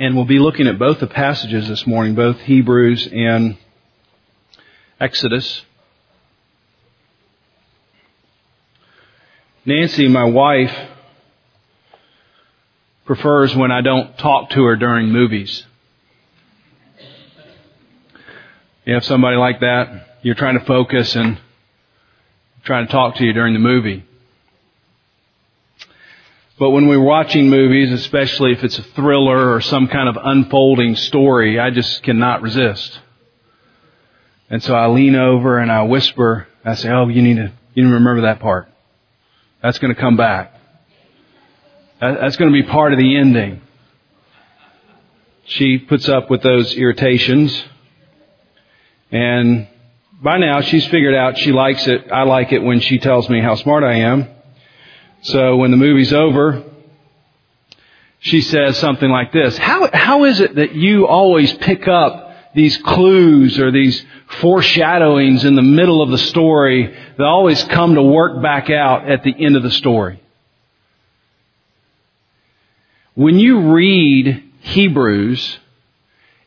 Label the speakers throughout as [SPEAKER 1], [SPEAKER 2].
[SPEAKER 1] And we'll be looking at both the passages this morning, both Hebrews and Exodus. Nancy, my wife, prefers when I don't talk to her during movies. You have somebody like that, you're trying to focus and trying to talk to you during the movie. But when we're watching movies, especially if it's a thriller or some kind of unfolding story, I just cannot resist. And so I lean over and I whisper, I say, oh, you need to, you need to remember that part. That's going to come back. That's going to be part of the ending. She puts up with those irritations. And by now she's figured out she likes it. I like it when she tells me how smart I am. So when the movie's over, she says something like this, how, how is it that you always pick up these clues or these foreshadowings in the middle of the story that always come to work back out at the end of the story? When you read Hebrews,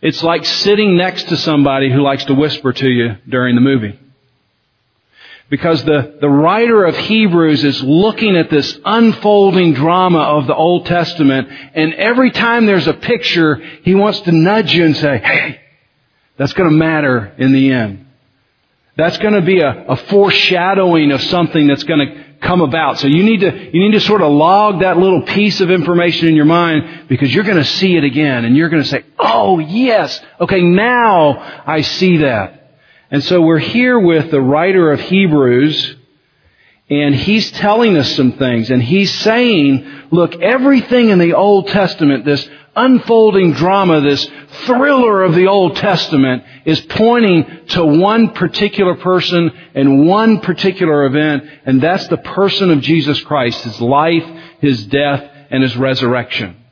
[SPEAKER 1] it's like sitting next to somebody who likes to whisper to you during the movie. Because the, the writer of Hebrews is looking at this unfolding drama of the Old Testament, and every time there's a picture, he wants to nudge you and say, hey, that's going to matter in the end. That's going to be a, a foreshadowing of something that's going to come about. So you need to, you need to sort of log that little piece of information in your mind because you're going to see it again and you're going to say, oh yes, okay, now I see that. And so we're here with the writer of Hebrews, and he's telling us some things, and he's saying, look, everything in the Old Testament, this unfolding drama, this thriller of the Old Testament, is pointing to one particular person and one particular event, and that's the person of Jesus Christ, His life, His death, and His resurrection.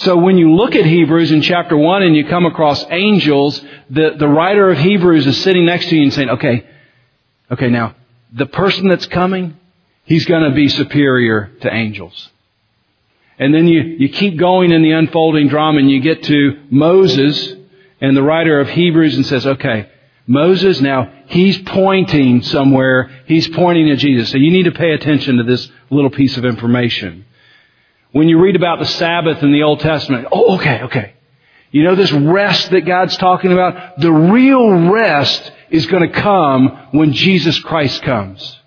[SPEAKER 1] So when you look at Hebrews in chapter 1 and you come across angels, the, the writer of Hebrews is sitting next to you and saying, okay, okay now, the person that's coming, he's going to be superior to angels. And then you, you keep going in the unfolding drama and you get to Moses and the writer of Hebrews and says, okay, Moses now, he's pointing somewhere, he's pointing to Jesus. So you need to pay attention to this little piece of information. When you read about the Sabbath in the Old Testament, oh, okay, okay. You know this rest that God's talking about? The real rest is going to come when Jesus Christ comes.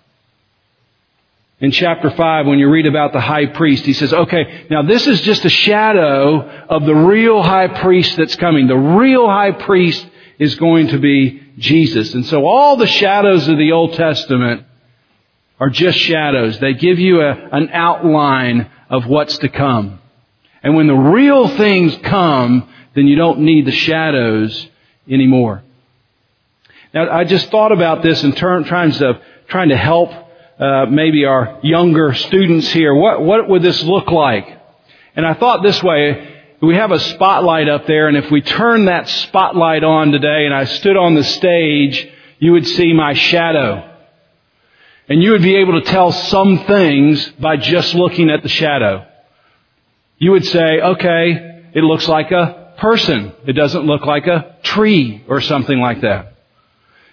[SPEAKER 1] In chapter 5, when you read about the high priest, he says, okay, now this is just a shadow of the real high priest that's coming. The real high priest is going to be Jesus. And so all the shadows of the Old Testament are just shadows. They give you a, an outline of what's to come. And when the real things come, then you don't need the shadows anymore. Now, I just thought about this in terms of trying to help uh, maybe our younger students here. What what would this look like? And I thought this way. We have a spotlight up there, and if we turn that spotlight on today, and I stood on the stage, you would see my shadow. And you would be able to tell some things by just looking at the shadow. You would say, okay, it looks like a person. It doesn't look like a tree or something like that.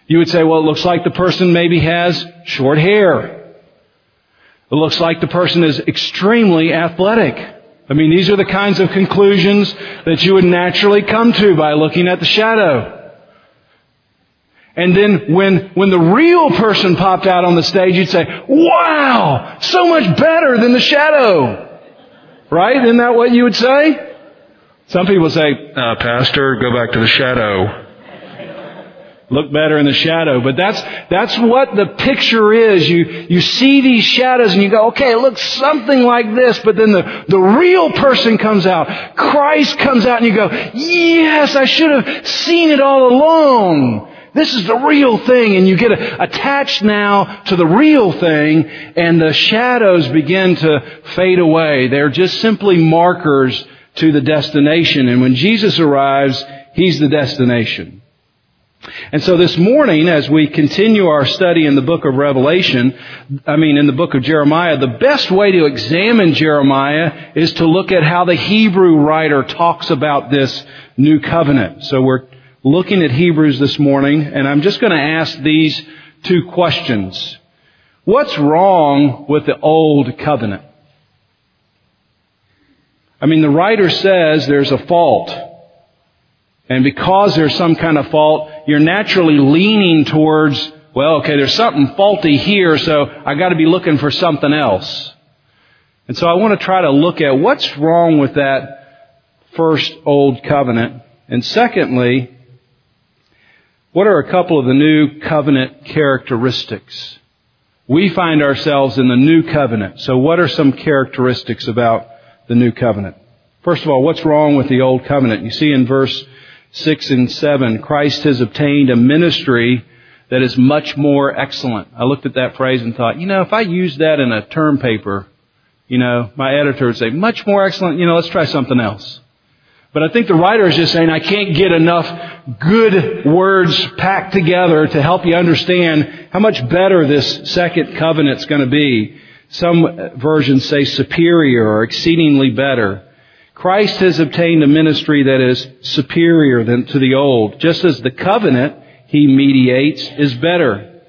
[SPEAKER 1] You would say, well, it looks like the person maybe has short hair. It looks like the person is extremely athletic. I mean, these are the kinds of conclusions that you would naturally come to by looking at the shadow. And then when, when the real person popped out on the stage, you'd say, wow, so much better than the shadow. Right? Isn't that what you would say? Some people say, uh, Pastor, go back to the shadow. Look better in the shadow. But that's, that's what the picture is. You, you see these shadows and you go, okay, it looks something like this, but then the, the real person comes out. Christ comes out and you go, yes, I should have seen it all along. This is the real thing and you get attached now to the real thing and the shadows begin to fade away. They're just simply markers to the destination and when Jesus arrives, He's the destination. And so this morning, as we continue our study in the book of Revelation, I mean in the book of Jeremiah, the best way to examine Jeremiah is to look at how the Hebrew writer talks about this new covenant. So we're looking at Hebrews this morning, and I'm just going to ask these two questions. What's wrong with the old covenant? I mean, the writer says there's a fault. And because there's some kind of fault, you're naturally leaning towards, well, okay, there's something faulty here, so I gotta be looking for something else. And so I want to try to look at what's wrong with that first old covenant. And secondly, what are a couple of the new covenant characteristics? We find ourselves in the new covenant. So what are some characteristics about the new covenant? First of all, what's wrong with the old covenant? You see in verse 6 and 7, Christ has obtained a ministry that is much more excellent. I looked at that phrase and thought, you know, if I use that in a term paper, you know, my editor would say, much more excellent, you know, let's try something else. But I think the writer is just saying, I can't get enough good words packed together to help you understand how much better this second covenant's going to be. Some versions say superior or exceedingly better. Christ has obtained a ministry that is superior than to the old, just as the covenant he mediates is better.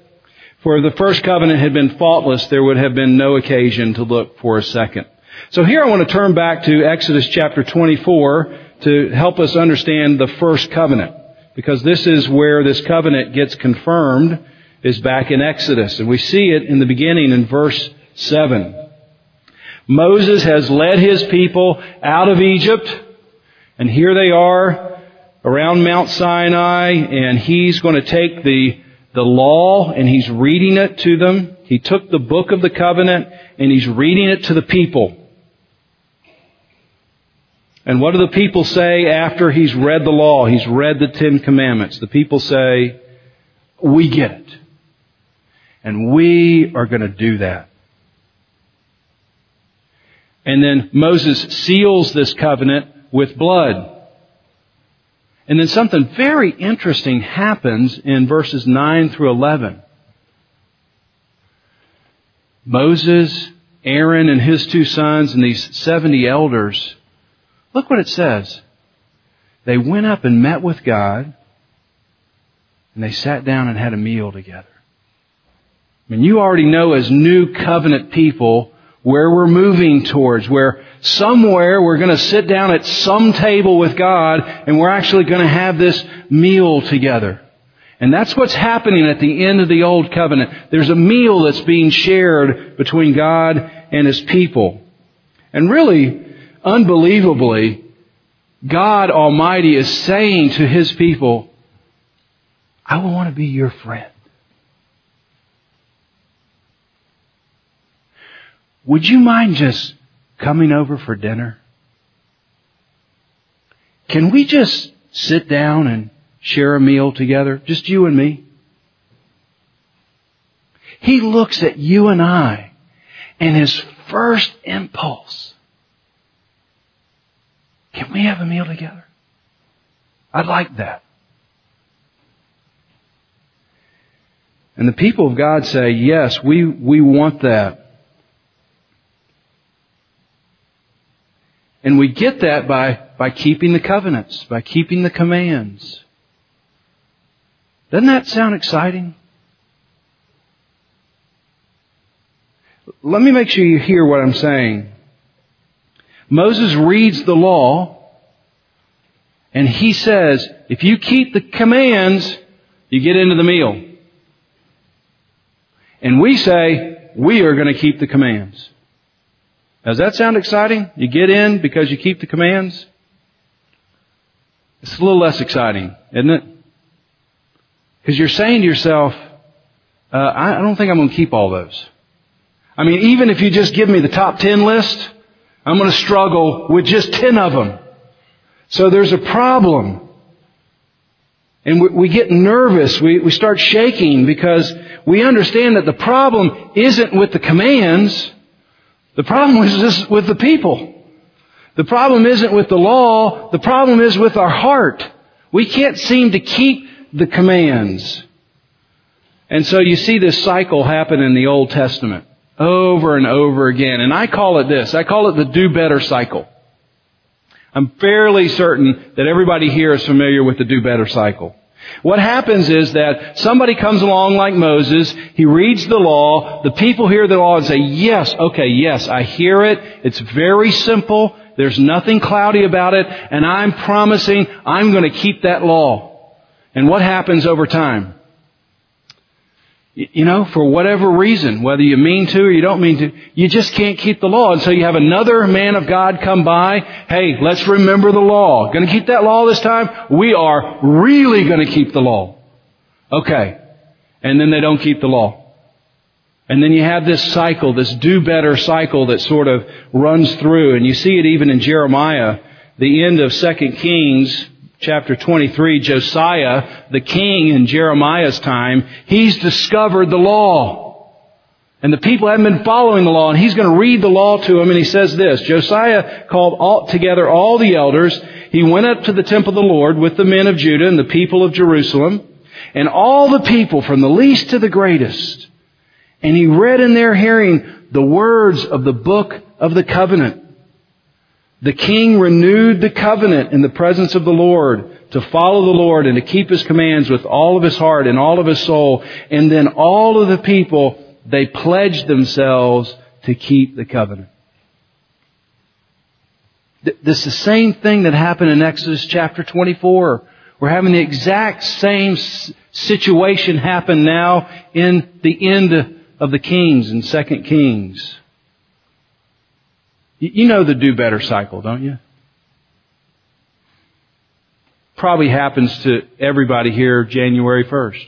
[SPEAKER 1] For if the first covenant had been faultless, there would have been no occasion to look for a second. So here I want to turn back to Exodus chapter 24 to help us understand the first covenant. Because this is where this covenant gets confirmed, is back in Exodus. And we see it in the beginning in verse 7. Moses has led his people out of Egypt, and here they are around Mount Sinai, and he's going to take the, the law and he's reading it to them. He took the book of the covenant and he's reading it to the people. And what do the people say after he's read the law? He's read the Ten Commandments. The people say, we get it. And we are going to do that. And then Moses seals this covenant with blood. And then something very interesting happens in verses 9 through 11. Moses, Aaron, and his two sons, and these 70 elders, look what it says. They went up and met with God, and they sat down and had a meal together. I mean, you already know as new covenant people where we're moving towards, where somewhere we're going to sit down at some table with God and we're actually going to have this meal together. And that's what's happening at the end of the Old Covenant. There's a meal that's being shared between God and His people. And really, unbelievably, God Almighty is saying to His people, I want to be your friend. Would you mind just coming over for dinner? Can we just sit down and share a meal together? Just you and me? He looks at you and I and his first impulse. We have a meal together? I'd like that. And the people of God say, yes, we, we want that. And we get that by, by keeping the covenants, by keeping the commands. Doesn't that sound exciting? Let me make sure you hear what I'm saying. Moses reads the law and he says, if you keep the commands, you get into the meal. And we say, we are going to keep the commands. Does that sound exciting? You get in because you keep the commands? It's a little less exciting, isn't it? Because you're saying to yourself, uh, I don't think I'm going to keep all those. I mean, even if you just give me the top 10 list, I'm going to struggle with just 10 of them. So there's a problem. And we, we get nervous. We, we start shaking because we understand that the problem isn't with the commands. The problem is with the people. The problem isn't with the law. The problem is with our heart. We can't seem to keep the commands. And so you see this cycle happen in the Old Testament over and over again. And I call it this. I call it the do better cycle. I'm fairly certain that everybody here is familiar with the do better cycle. What happens is that somebody comes along like Moses, he reads the law, the people hear the law and say, yes, okay, yes, I hear it, it's very simple, there's nothing cloudy about it, and I'm promising I'm going to keep that law. And what happens over time? You know, for whatever reason, whether you mean to or you don't mean to, you just can't keep the law. And so you have another man of God come by. Hey, let's remember the law. To keep that law this time? We are really to keep the law. Okay. And then they don't keep the law. And then you have this cycle, this do better cycle that sort of runs through. And you see it even in Jeremiah, the end of 2 Kings, chapter 23, Josiah, the king in Jeremiah's time, he's discovered the law. And the people haven't been following the law, and he's going to read the law to them, and he says this, Josiah called all, together all the elders. He went up to the temple of the Lord with the men of Judah and the people of Jerusalem, and all the people from the least to the greatest. And he read in their hearing the words of the book of the covenant. The king renewed the covenant in the presence of the Lord to follow the Lord and to keep his commands with all of his heart and all of his soul. And then all of the people, they pledged themselves to keep the covenant. This is the same thing that happened in Exodus chapter 24. We're having the exact same situation happen now in the end of the Kings and Second Kings. You know the do better cycle, don't you? Probably happens to everybody here January 1st.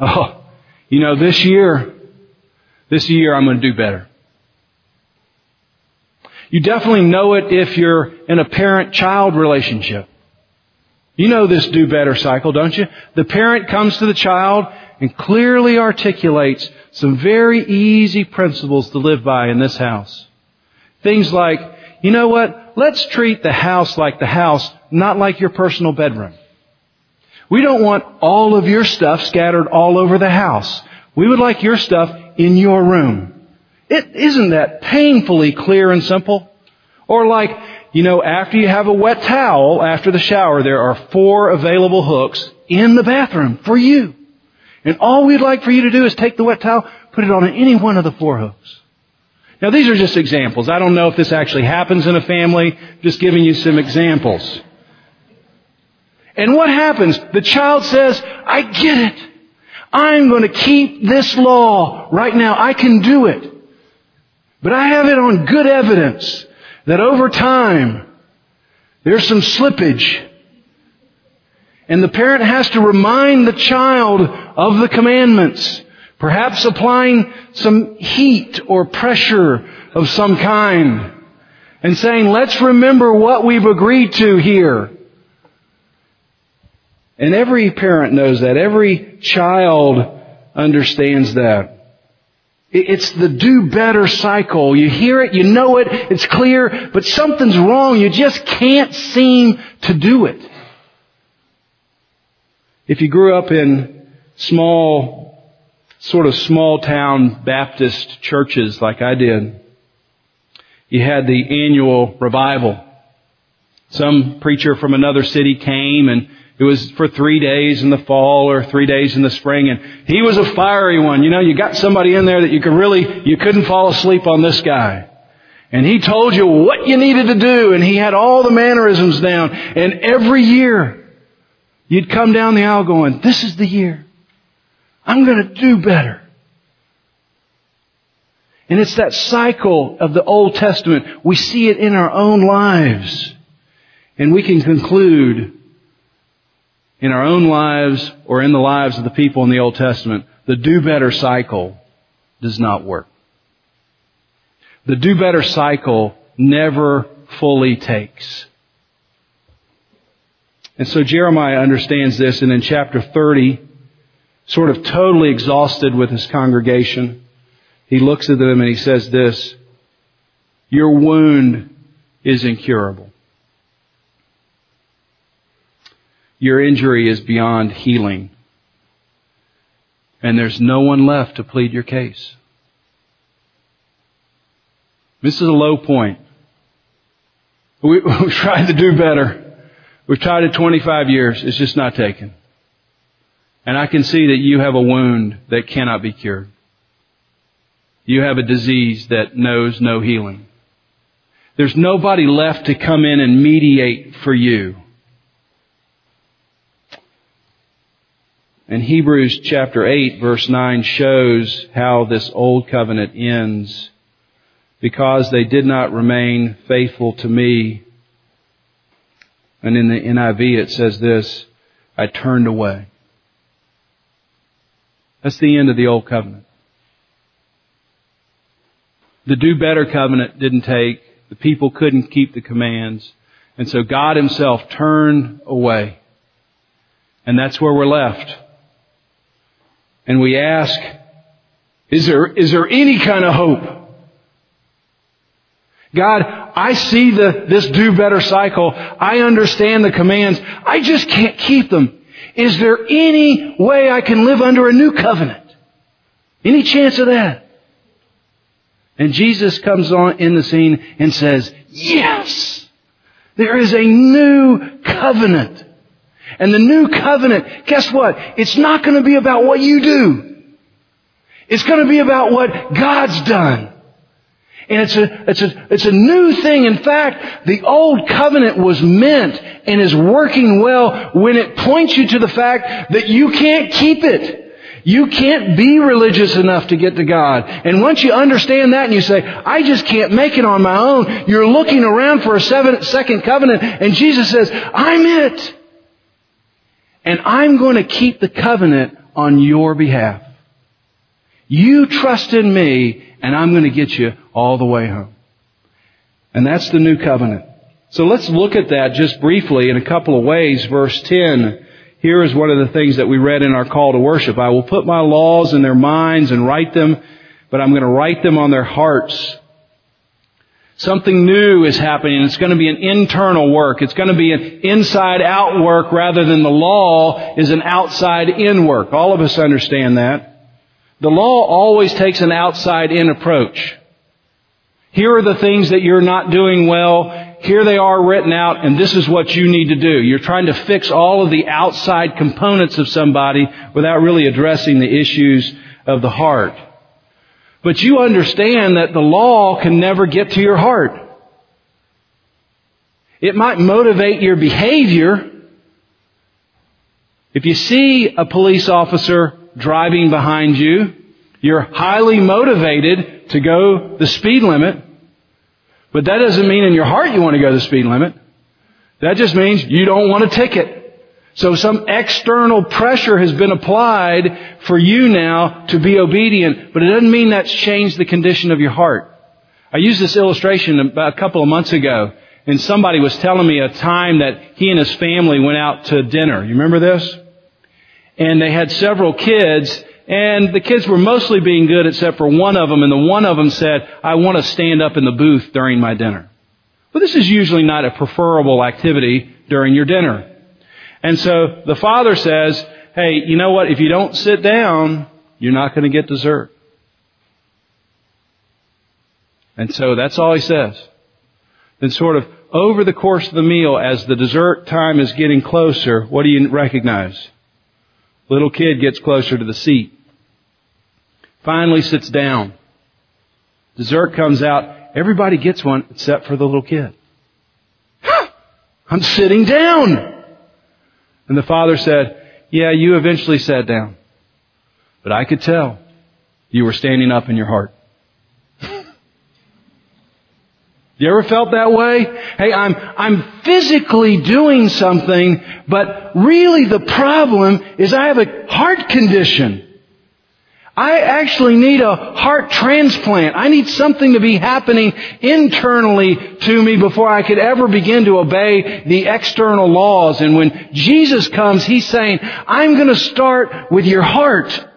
[SPEAKER 1] Oh, you know, this year, this year I'm going to do better. You definitely know it if you're in a parent-child relationship. You know this do better cycle, don't you? The parent comes to the child and clearly articulates some very easy principles to live by in this house. Things like, you know what? Let's treat the house like the house, not like your personal bedroom. We don't want all of your stuff scattered all over the house. We would like your stuff in your room. It isn't that painfully clear and simple. Or like, you know, after you have a wet towel after the shower, there are four available hooks in the bathroom for you. And all we'd like for you to do is take the wet towel, put it on any one of the four hooks. Now these are just examples. I don't know if this actually happens in a family. Just giving you some examples. And what happens? The child says, I get it. I'm going to keep this law right now. I can do it. But I have it on good evidence that over time, there's some slippage and the parent has to remind the child of the commandments, perhaps applying some heat or pressure of some kind, and saying, let's remember what we've agreed to here. And every parent knows that. Every child understands that. It's the do better cycle. You hear it, you know it, it's clear, but something's wrong. You just can't seem to do it. If you grew up in small, sort of small town Baptist churches like I did, you had the annual revival. Some preacher from another city came and it was for three days in the fall or three days in the spring and he was a fiery one. You know, you got somebody in there that you could really, you couldn't fall asleep on this guy. And he told you what you needed to do and he had all the mannerisms down. And every year, You'd come down the aisle going, this is the year. I'm going to do better. And it's that cycle of the Old Testament. We see it in our own lives. And we can conclude in our own lives or in the lives of the people in the Old Testament, the do better cycle does not work. The do better cycle never fully takes. And so Jeremiah understands this, and in chapter 30, sort of totally exhausted with his congregation, he looks at them and he says this, Your wound is incurable. your injury is beyond healing. And there's no one left to plead your case. This is a low point. We, have tried to do better. We've tried it 25 years. It's just not taken. And I can see that you have a wound that cannot be cured. You have a disease that knows no healing. There's nobody left to come in and mediate for you. And Hebrews chapter 8 verse 9 shows how this old covenant ends. Because they did not remain faithful to me. And in the NIV it says this, I turned away. That's the end of the old covenant. The do better covenant didn't take. The people couldn't keep the commands. And so God himself turned away. And that's where we're left. And we ask, is there, is there any kind of hope? God, I see the, this do better cycle. I understand the commands. I just can't keep them. Is there any way I can live under a new covenant? Any chance of that? And Jesus comes on in the scene and says, yes! There is a new covenant. And the new covenant, guess what? It's not going to be about what you do. It's going to be about what God's done. And it's a, it's a, it's a new thing. In fact, the old covenant was meant and is working well when it points you to the fact that you can't keep it. You can't be religious enough to get to God. And once you understand that and you say, I just can't make it on my own, you're looking around for a seven, second covenant and Jesus says, I'm it. And I'm going to keep the covenant on your behalf. You trust in me and I'm going to get you all the way home. And that's the new covenant. So let's look at that just briefly in a couple of ways. Verse 10 here is one of the things that we read in our call to worship. I will put my laws in their minds and write them, but I'm going to write them on their hearts. Something new is happening. It's going to be an internal work. It's going to be an inside out work rather than the law is an outside in work. All of us understand that. The law always takes an outside in approach. Here are the things that you're not doing well. Here they are written out and this is what you need to do. You're trying to fix all of the outside components of somebody without really addressing the issues of the heart. But you understand that the law can never get to your heart. It might motivate your behavior. If you see a police officer driving behind you, you're highly motivated to go the speed limit. But that doesn't mean in your heart you want to go the speed limit. That just means you don't want a ticket. So some external pressure has been applied for you now to be obedient, but it doesn't mean that's changed the condition of your heart. I used this illustration about a couple of months ago, and somebody was telling me a time that he and his family went out to dinner. You remember this? And they had several kids, and the kids were mostly being good except for one of them, and the one of them said, I want to stand up in the booth during my dinner. Well, this is usually not a preferable activity during your dinner. And so the father says, hey, you know what? If you don't sit down, you're not going to get dessert. And so that's all he says. Then sort of over the course of the meal, as the dessert time is getting closer, what do you recognize? Little kid gets closer to the seat. Finally sits down. Dessert comes out. Everybody gets one except for the little kid. I'm sitting down. And the father said, yeah, you eventually sat down. But I could tell you were standing up in your heart. You ever felt that way? Hey, I'm, I'm physically doing something, but really the problem is I have a heart condition. I actually need a heart transplant. I need something to be happening internally to me before I could ever begin to obey the external laws. And when Jesus comes, He's saying, I'm to start with your heart.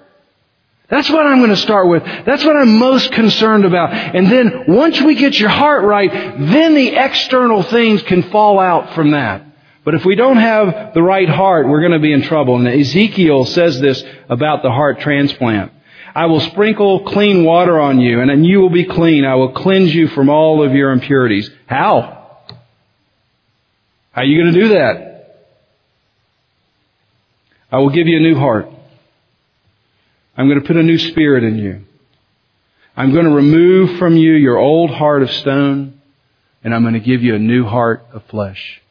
[SPEAKER 1] That's what I'm going to start with. That's what I'm most concerned about. And then once we get your heart right, then the external things can fall out from that. But if we don't have the right heart, we're going to be in trouble. And Ezekiel says this about the heart transplant. I will sprinkle clean water on you, and then you will be clean. I will cleanse you from all of your impurities. How? How are you going to do that? I will give you a new heart. I'm going to put a new spirit in you. I'm going to remove from you your old heart of stone, and I'm going to give you a new heart of flesh.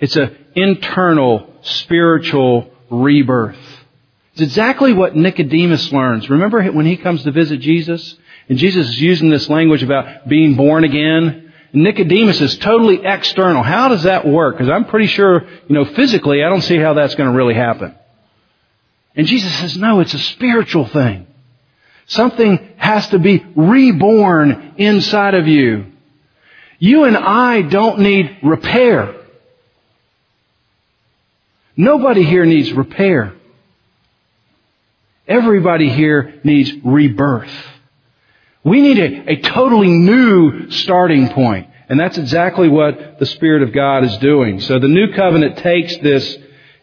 [SPEAKER 1] It's an internal spiritual rebirth. It's exactly what Nicodemus learns. Remember when he comes to visit Jesus? And Jesus is using this language about being born again. Nicodemus is totally external. How does that work? Because I'm pretty sure, you know, physically, I don't see how that's going to really happen. And Jesus says, no, it's a spiritual thing. Something has to be reborn inside of you. You and I don't need repair. Nobody here needs repair. Everybody here needs rebirth. We need a, a totally new starting point. And that's exactly what the Spirit of God is doing. So the new covenant takes this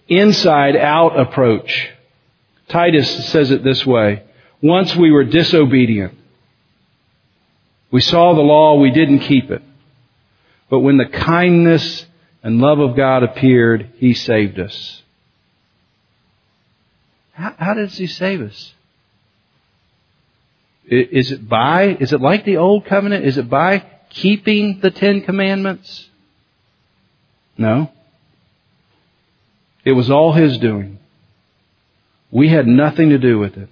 [SPEAKER 1] inside out approach. Titus says it this way. Once we were disobedient. We saw the law, we didn't keep it. But when the kindness and love of God appeared, He saved us. How, how does He save us? Is it by, is it like the old covenant? Is it by keeping the Ten Commandments? No. It was all His doing. We had nothing to do with it.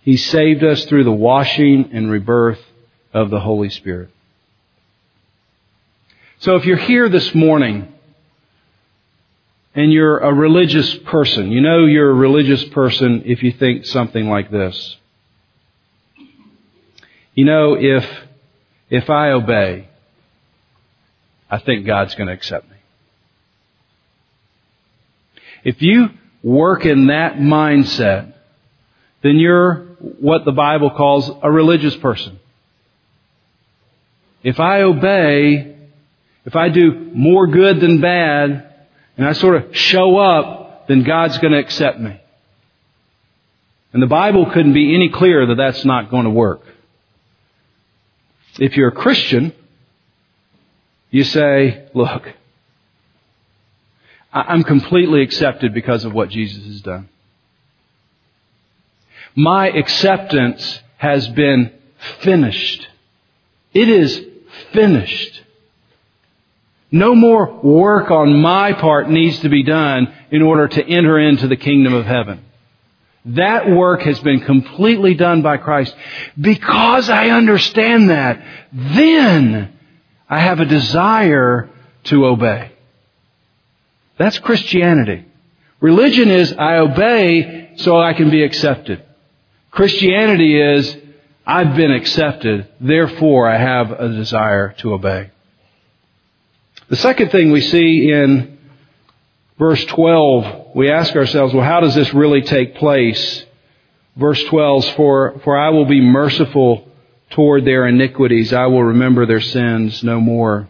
[SPEAKER 1] He saved us through the washing and rebirth of the Holy Spirit. So if you're here this morning and you're a religious person. You know you're a religious person if you think something like this. You know, if, if I obey, I think God's going to accept me. If you work in that mindset, then you're what the Bible calls a religious person. If I obey, if I do more good than bad, and I sort of show up, then God's going to accept me. And the Bible couldn't be any clearer that that's not going to work. If you're a Christian, you say, look, I'm completely accepted because of what Jesus has done. My acceptance has been finished. It is finished. No more work on my part needs to be done in order to enter into the kingdom of heaven. That work has been completely done by Christ. Because I understand that, then I have a desire to obey. That's Christianity. Religion is I obey so I can be accepted. Christianity is I've been accepted, therefore I have a desire to obey. The second thing we see in verse 12, we ask ourselves, well, how does this really take place? Verse 12, for, for I will be merciful toward their iniquities. I will remember their sins no more.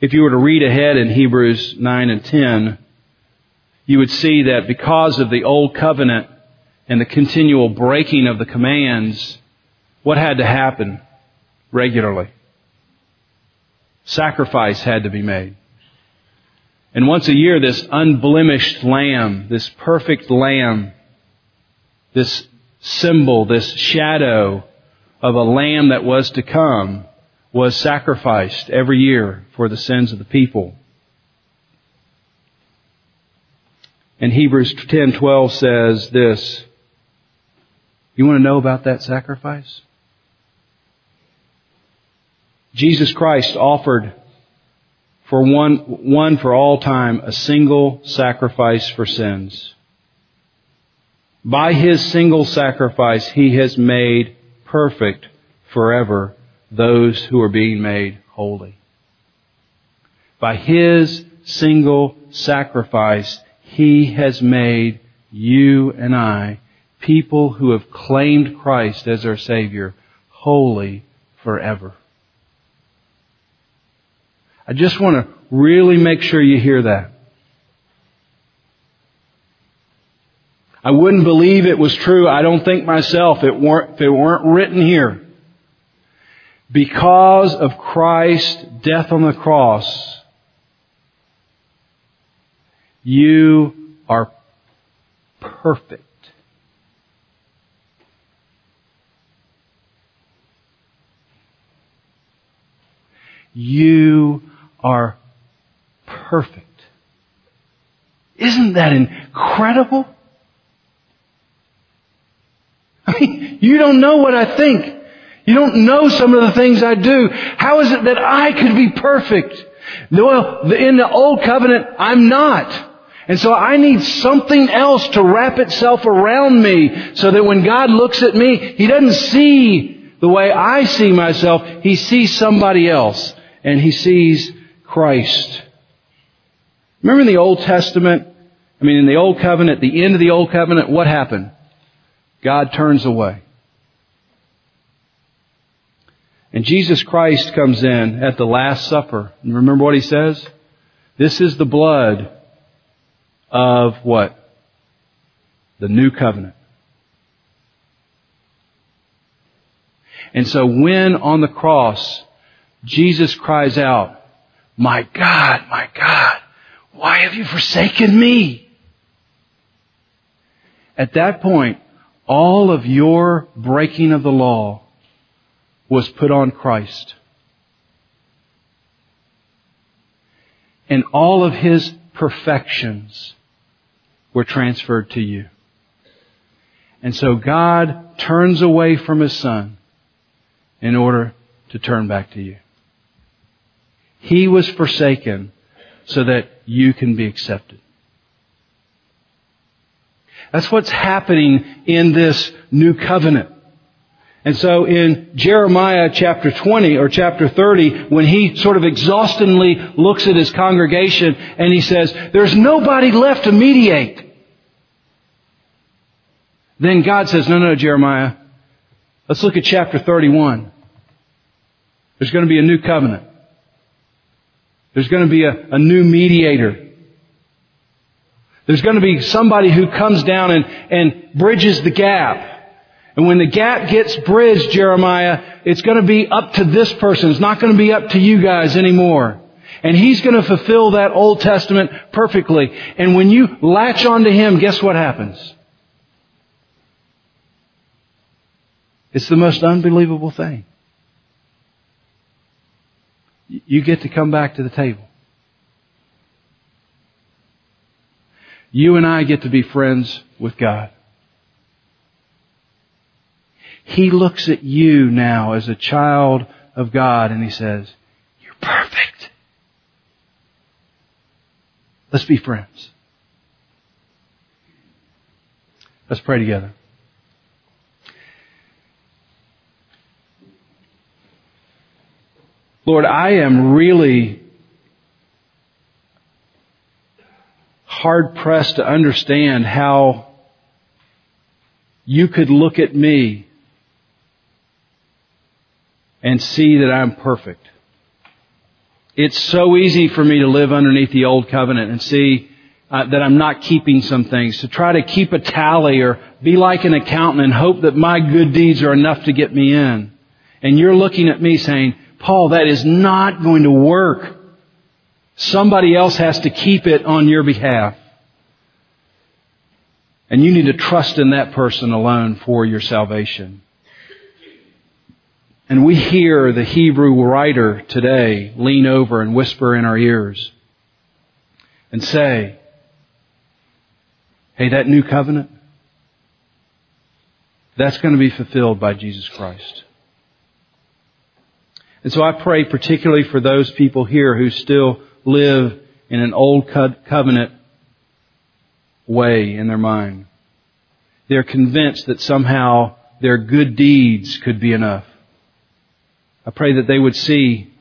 [SPEAKER 1] If you were to read ahead in Hebrews 9 and 10, you would see that because of the old covenant and the continual breaking of the commands, what had to happen regularly? sacrifice had to be made. And once a year, this unblemished lamb, this perfect lamb, this symbol, this shadow of a lamb that was to come was sacrificed every year for the sins of the people. And Hebrews 10:12 says this. You want to know about that sacrifice? Jesus Christ offered for one, one for all time a single sacrifice for sins. By His single sacrifice, He has made perfect forever those who are being made holy. By His single sacrifice, He has made you and I, people who have claimed Christ as our Savior, holy forever. I just want to really make sure you hear that. I wouldn't believe it was true. I don't think myself it weren't, if it weren't written here. Because of Christ's death on the cross, you are perfect. You are perfect. Isn't that incredible? I mean, you don't know what I think. You don't know some of the things I do. How is it that I could be perfect? Well, in the old covenant, I'm not. And so I need something else to wrap itself around me so that when God looks at me, He doesn't see the way I see myself. He sees somebody else and He sees Christ. Remember in the Old Testament, I mean in the Old Covenant, the end of the Old Covenant, what happened? God turns away. And Jesus Christ comes in at the Last Supper. And remember what He says? This is the blood of what? The new covenant. And so when on the cross, Jesus cries out, My God, my God, why have you forsaken me? At that point, all of your breaking of the law was put on Christ. And all of His perfections were transferred to you. And so God turns away from His Son in order to turn back to you. He was forsaken so that you can be accepted. That's what's happening in this new covenant. And so in Jeremiah chapter 20 or chapter 30, when he sort of exhaustingly looks at his congregation and he says, there's nobody left to mediate. Then God says, no, no, Jeremiah, let's look at chapter 31. There's going to be a new covenant. There's going to be a, a new mediator. There's going to be somebody who comes down and, and bridges the gap. And when the gap gets bridged, Jeremiah, it's going to be up to this person. It's not going to be up to you guys anymore. And he's going to fulfill that Old Testament perfectly. And when you latch onto him, guess what happens? It's the most unbelievable thing. You get to come back to the table. You and I get to be friends with God. He looks at you now as a child of God and He says, You're perfect. Let's be friends. Let's pray together. Lord, I am really hard pressed to understand how you could look at me and see that I'm perfect. It's so easy for me to live underneath the old covenant and see uh, that I'm not keeping some things, to try to keep a tally or be like an accountant and hope that my good deeds are enough to get me in. And you're looking at me saying, Paul, that is not going to work. Somebody else has to keep it on your behalf. And you need to trust in that person alone for your salvation. And we hear the Hebrew writer today lean over and whisper in our ears and say, Hey, that new covenant, that's going to be fulfilled by Jesus Christ. And so I pray particularly for those people here who still live in an old covenant way in their mind. They're convinced that somehow their good deeds could be enough. I pray that they would see,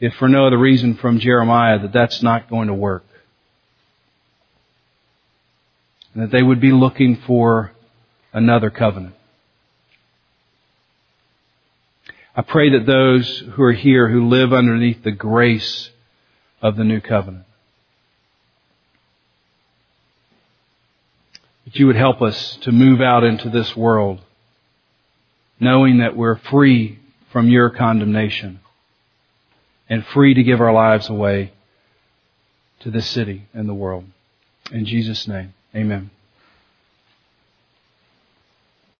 [SPEAKER 1] if for no other reason from Jeremiah, that that's not going to work. And that they would be looking for another covenant. I pray that those who are here who live underneath the grace of the new covenant. That you would help us to move out into this world knowing that we're free from your condemnation and free to give our lives away to this city and the world. In Jesus' name, amen.